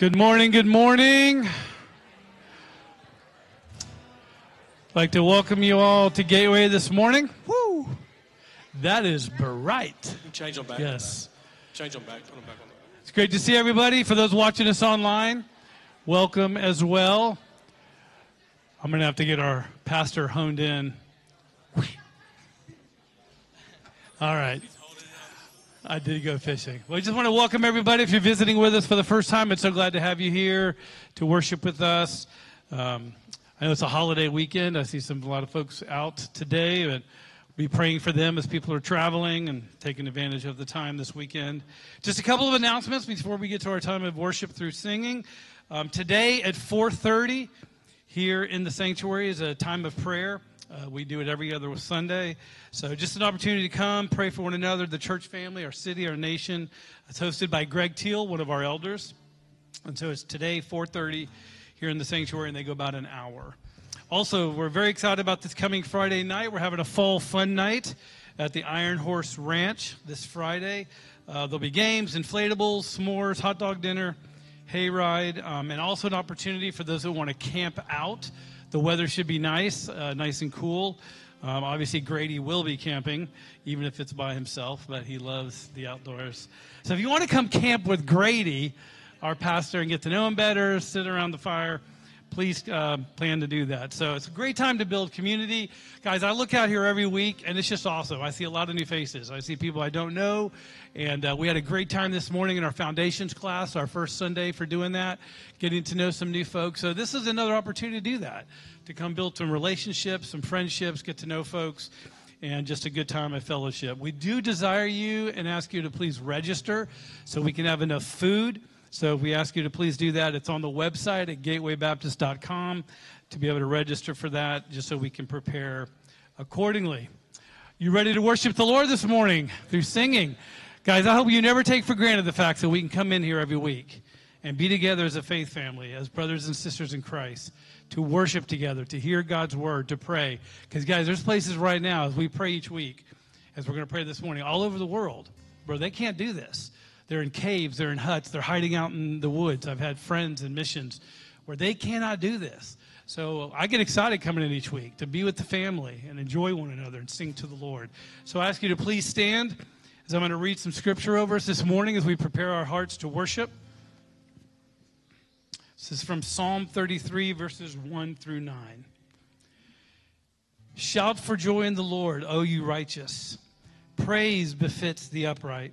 Good morning, good morning. I'd like to welcome you all to Gateway this morning. Woo! That is bright. Change them back. Yes. Change them back. Put them back on. It's great to see everybody. For those watching us online, welcome as well. I'm going to have to get our pastor honed in. All right. I did go fishing. Well, I just want to welcome everybody. If you're visiting with us for the first time, it's so glad to have you here to worship with us. Um, I know it's a holiday weekend. I see some a lot of folks out today, and be praying for them as people are traveling and taking advantage of the time this weekend. Just a couple of announcements before we get to our time of worship through singing. Um, today at 4:30 here in the sanctuary is a time of prayer. Uh, we do it every other Sunday. So just an opportunity to come, pray for one another, the church family, our city, our nation. It's hosted by Greg Teal, one of our elders. And so it's today, 4.30, here in the sanctuary, and they go about an hour. Also, we're very excited about this coming Friday night. We're having a fall fun night at the Iron Horse Ranch this Friday. Uh, there'll be games, inflatables, s'mores, hot dog dinner, hayride, um, and also an opportunity for those who want to camp out. The weather should be nice, uh, nice and cool. Um, obviously, Grady will be camping, even if it's by himself, but he loves the outdoors. So if you want to come camp with Grady, our pastor, and get to know him better, sit around the fire, please uh, plan to do that. So it's a great time to build community. Guys, I look out here every week, and it's just awesome. I see a lot of new faces. I see people I don't know, and uh, we had a great time this morning in our foundations class, our first Sunday for doing that, getting to know some new folks. So this is another opportunity to do that, to come build some relationships, some friendships, get to know folks and just a good time of fellowship. We do desire you and ask you to please register so we can have enough food so if we ask you to please do that. It's on the website at gatewaybaptist.com to be able to register for that, just so we can prepare accordingly. You ready to worship the Lord this morning through singing? Guys, I hope you never take for granted the fact that we can come in here every week and be together as a faith family, as brothers and sisters in Christ, to worship together, to hear God's word, to pray. Because, guys, there's places right now, as we pray each week, as we're going to pray this morning, all over the world, where they can't do this. They're in caves, they're in huts, they're hiding out in the woods. I've had friends in missions where they cannot do this. So I get excited coming in each week to be with the family and enjoy one another and sing to the Lord. So I ask you to please stand as I'm going to read some scripture over us this morning as we prepare our hearts to worship. This is from Psalm 33, verses 1 through 9. Shout for joy in the Lord, O you righteous. Praise befits the upright.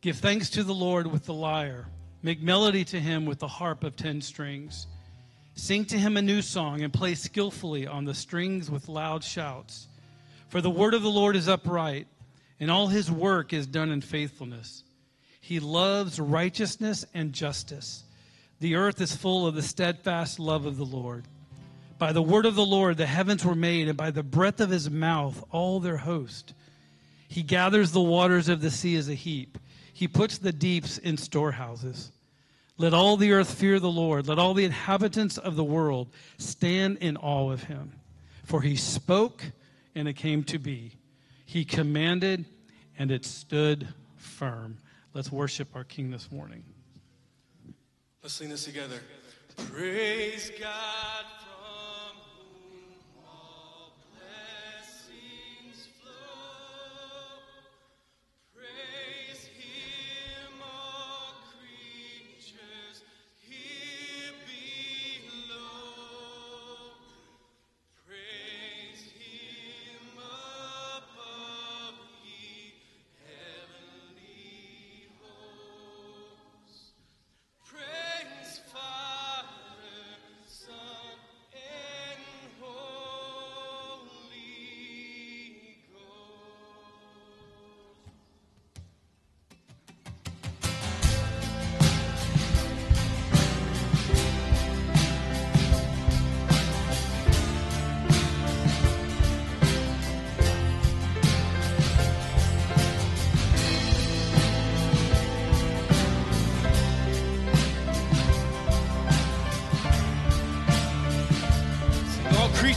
Give thanks to the Lord with the lyre. Make melody to him with the harp of ten strings. Sing to him a new song and play skillfully on the strings with loud shouts. For the word of the Lord is upright, and all his work is done in faithfulness. He loves righteousness and justice. The earth is full of the steadfast love of the Lord. By the word of the Lord the heavens were made, and by the breath of his mouth all their host. He gathers the waters of the sea as a heap. He puts the deeps in storehouses. Let all the earth fear the Lord. Let all the inhabitants of the world stand in awe of him. For he spoke, and it came to be. He commanded, and it stood firm. Let's worship our King this morning. Let's sing this together. Praise God.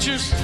Creatures.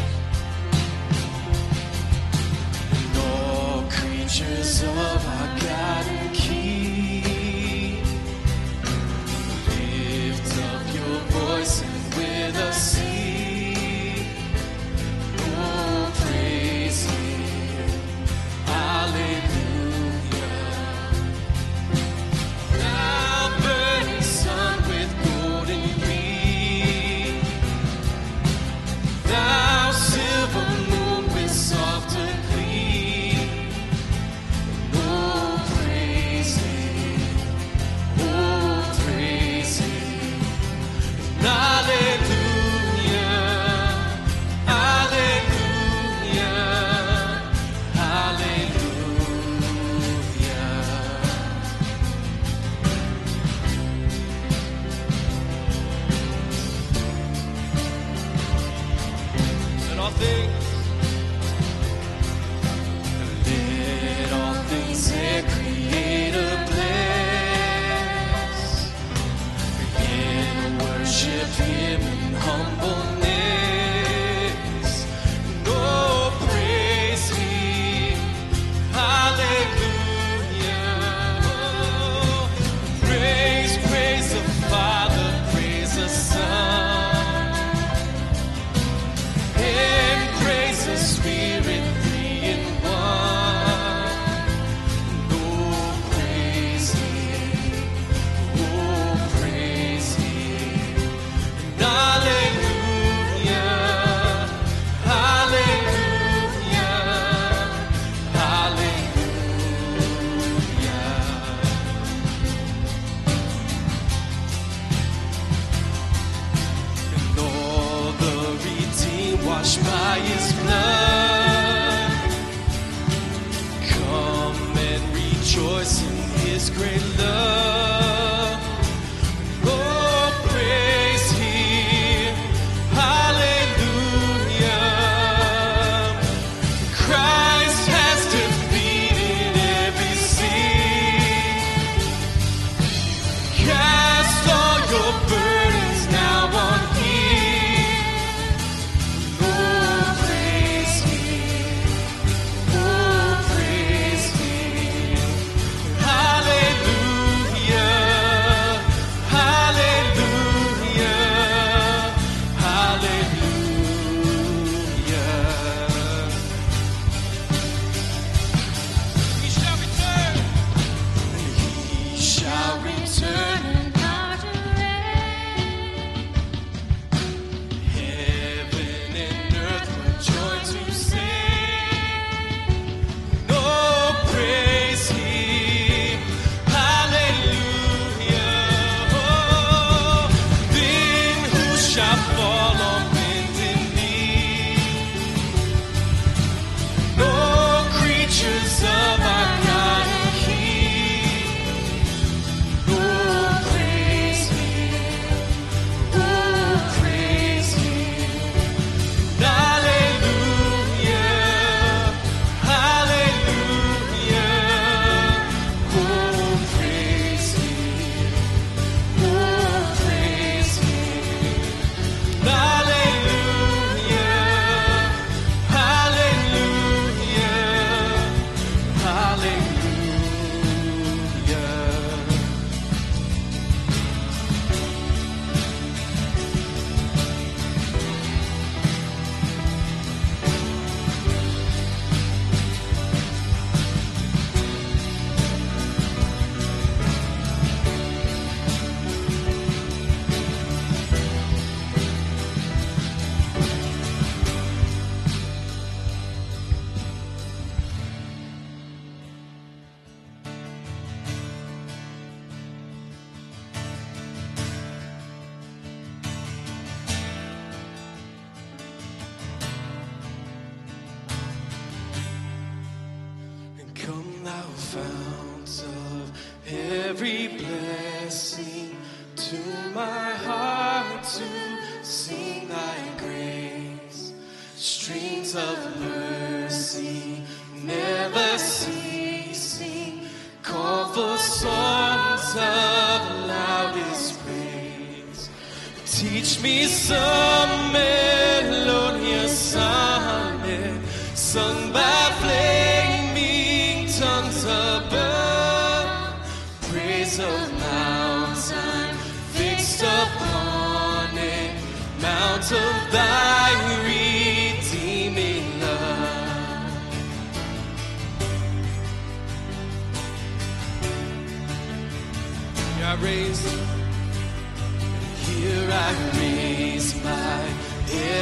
me some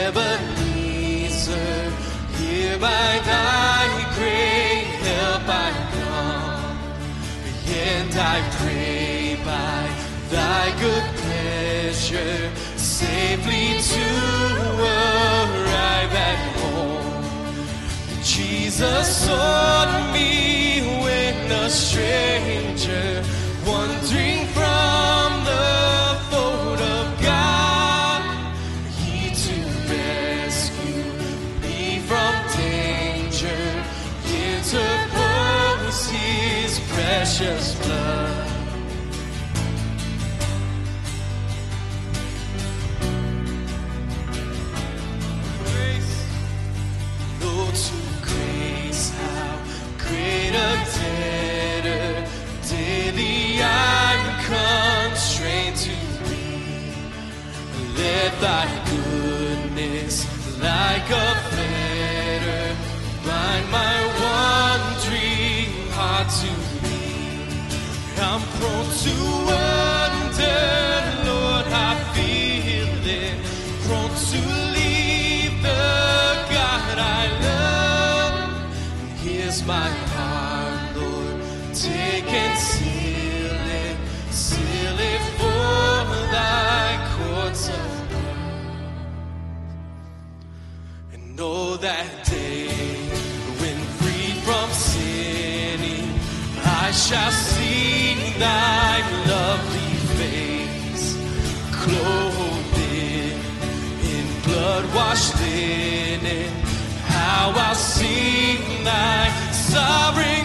Ebenezer, hear my thy great help I come. And I pray by thy good pleasure safely to arrive at home. Jesus sought me. precious blood. In blood-washed linen. How I'll sing thy sovereign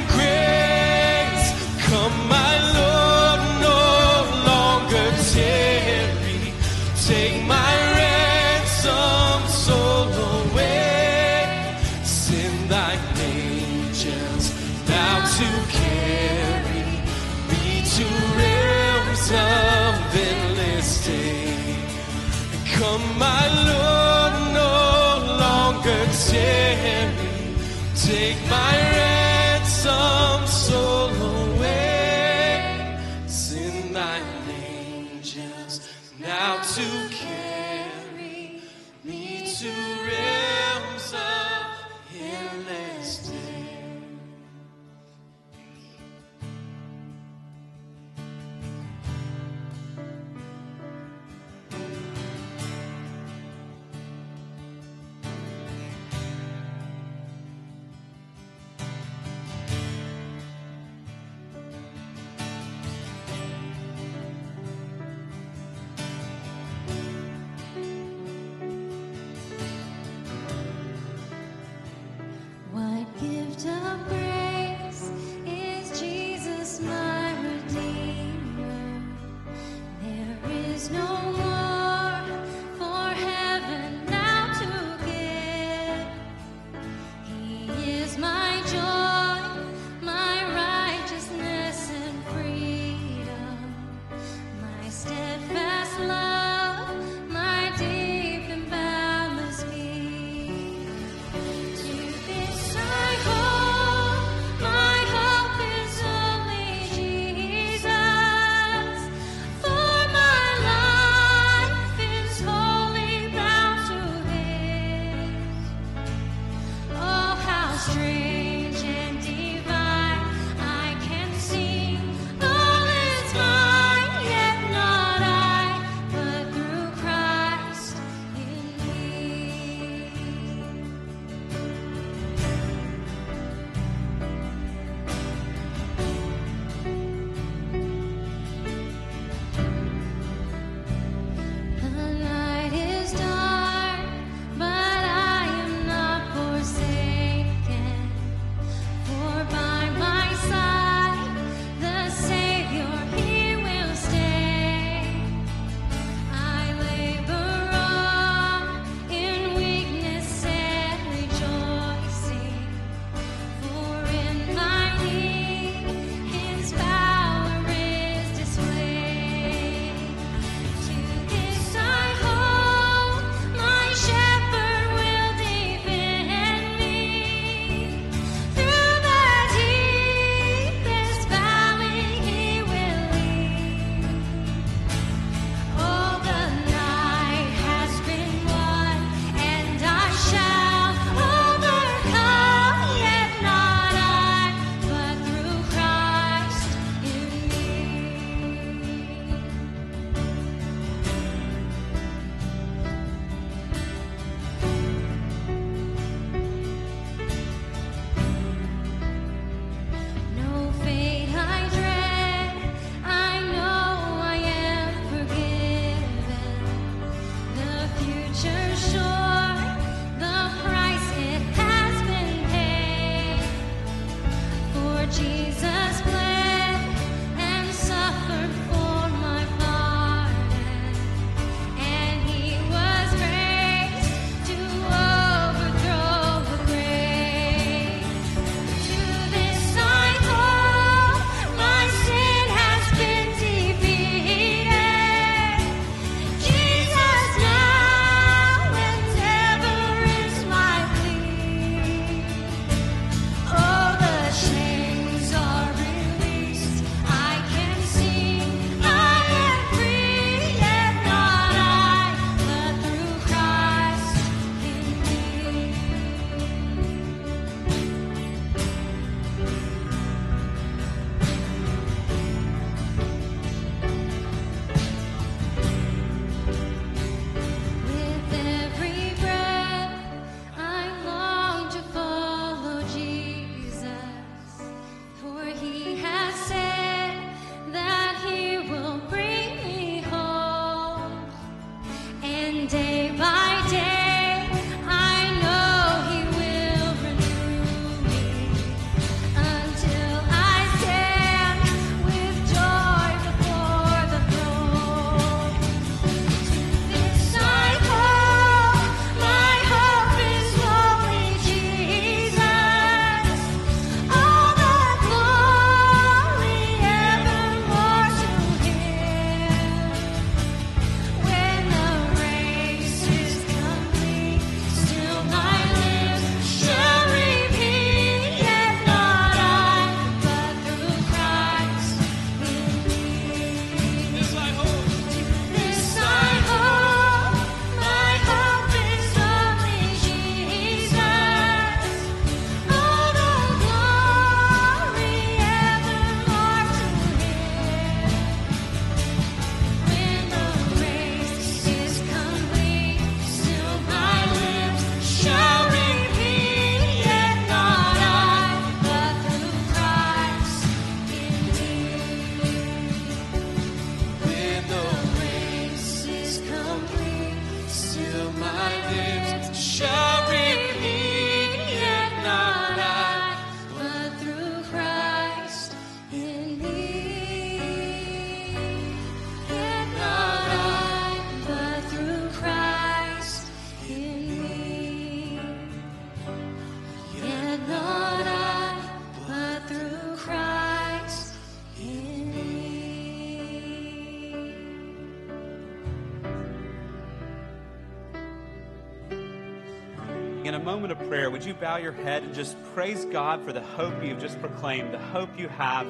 in a moment of prayer, would you bow your head and just praise God for the hope you've just proclaimed, the hope you have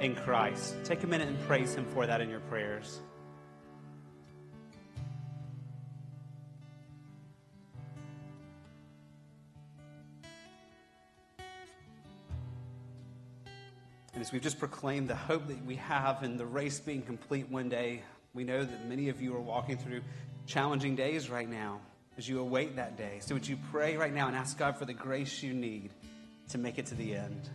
in Christ? Take a minute and praise Him for that in your prayers. And as we've just proclaimed the hope that we have in the race being complete one day, we know that many of you are walking through challenging days right now as you await that day. So, would you pray right now and ask God for the grace you need to make it to the end?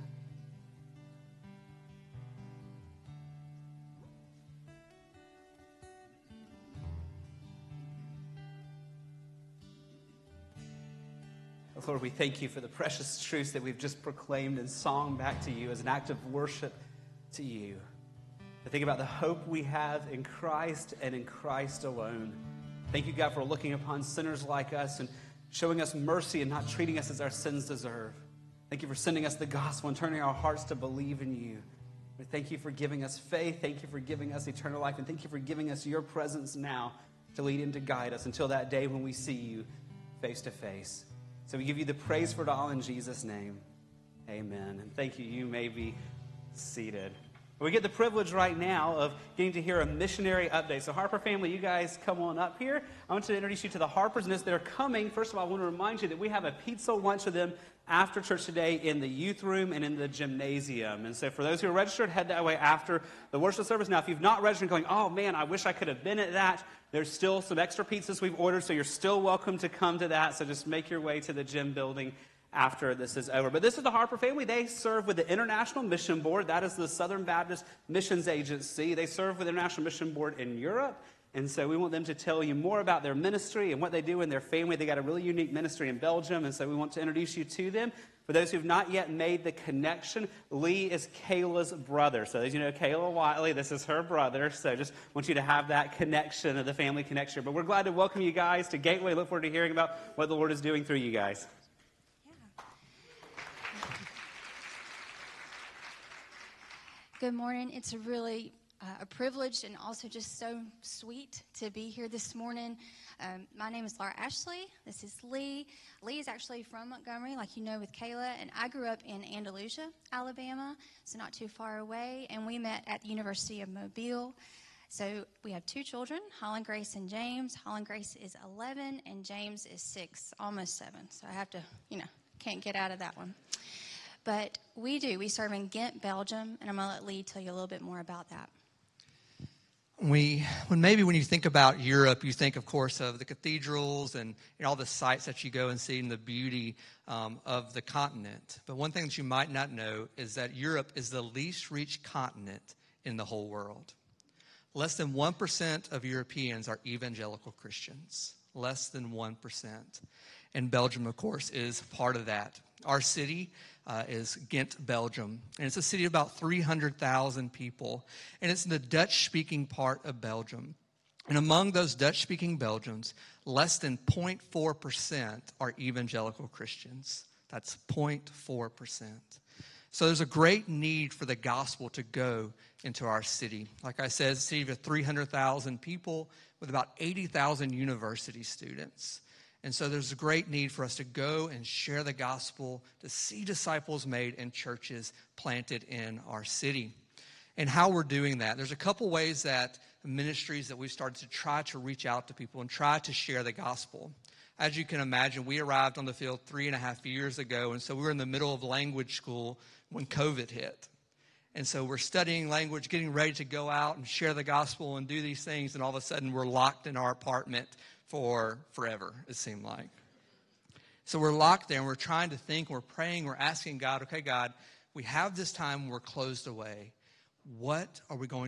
Lord, we thank you for the precious truths that we've just proclaimed in song back to you as an act of worship to you. To think about the hope we have in Christ and in Christ alone. Thank you, God, for looking upon sinners like us and showing us mercy and not treating us as our sins deserve. Thank you for sending us the gospel and turning our hearts to believe in you. We thank you for giving us faith. Thank you for giving us eternal life. And thank you for giving us your presence now to lead and to guide us until that day when we see you face to face. So we give you the praise for it all in Jesus' name. Amen. And thank you. You may be seated. We get the privilege right now of getting to hear a missionary update. So, Harper family, you guys come on up here. I want to introduce you to the Harpers. And as they're coming, first of all, I want to remind you that we have a pizza lunch with them after church today in the youth room and in the gymnasium. And so, for those who are registered, head that way after the worship service. Now, if you've not registered going, oh man, I wish I could have been at that, there's still some extra pizzas we've ordered, so you're still welcome to come to that. So, just make your way to the gym building after this is over. But this is the Harper family. They serve with the International Mission Board. That is the Southern Baptist Missions Agency. They serve with the International Mission Board in Europe. And so we want them to tell you more about their ministry and what they do in their family. They got a really unique ministry in Belgium, and so we want to introduce you to them. For those who've not yet made the connection, Lee is Kayla's brother. So as you know, Kayla Wiley, this is her brother. So just want you to have that connection of the family connection. But we're glad to welcome you guys to Gateway. Look forward to hearing about what the Lord is doing through you guys. Good morning. It's really uh, a privilege and also just so sweet to be here this morning. Um, my name is Laura Ashley. This is Lee. Lee is actually from Montgomery, like you know with Kayla, and I grew up in Andalusia, Alabama, so not too far away. And we met at the University of Mobile. So we have two children, Holland Grace and James. Holland Grace is 11, and James is six, almost seven. So I have to, you know, can't get out of that one. But we do. We serve in Ghent, Belgium, and I'm going to let Lee tell you a little bit more about that. We, when maybe when you think about Europe, you think, of course, of the cathedrals and know, all the sights that you go and see and the beauty um, of the continent. But one thing that you might not know is that Europe is the least reached continent in the whole world. Less than 1% of Europeans are evangelical Christians. Less than 1%. And Belgium, of course, is part of that. Our city uh, is Ghent, Belgium. And it's a city of about 300,000 people. And it's in the Dutch speaking part of Belgium. And among those Dutch speaking Belgians, less than 0.4% are evangelical Christians. That's 0.4%. So there's a great need for the gospel to go into our city. Like I said, it's a city of 300,000 people with about 80,000 university students. And so there's a great need for us to go and share the gospel, to see disciples made and churches planted in our city. And how we're doing that. There's a couple ways that ministries that we've started to try to reach out to people and try to share the gospel. As you can imagine, we arrived on the field three and a half years ago, and so we were in the middle of language school when COVID hit. And so we're studying language, getting ready to go out and share the gospel and do these things, and all of a sudden we're locked in our apartment for forever, it seemed like. So we're locked there and we're trying to think, we're praying, we're asking God, okay, God, we have this time, we're closed away. What are we going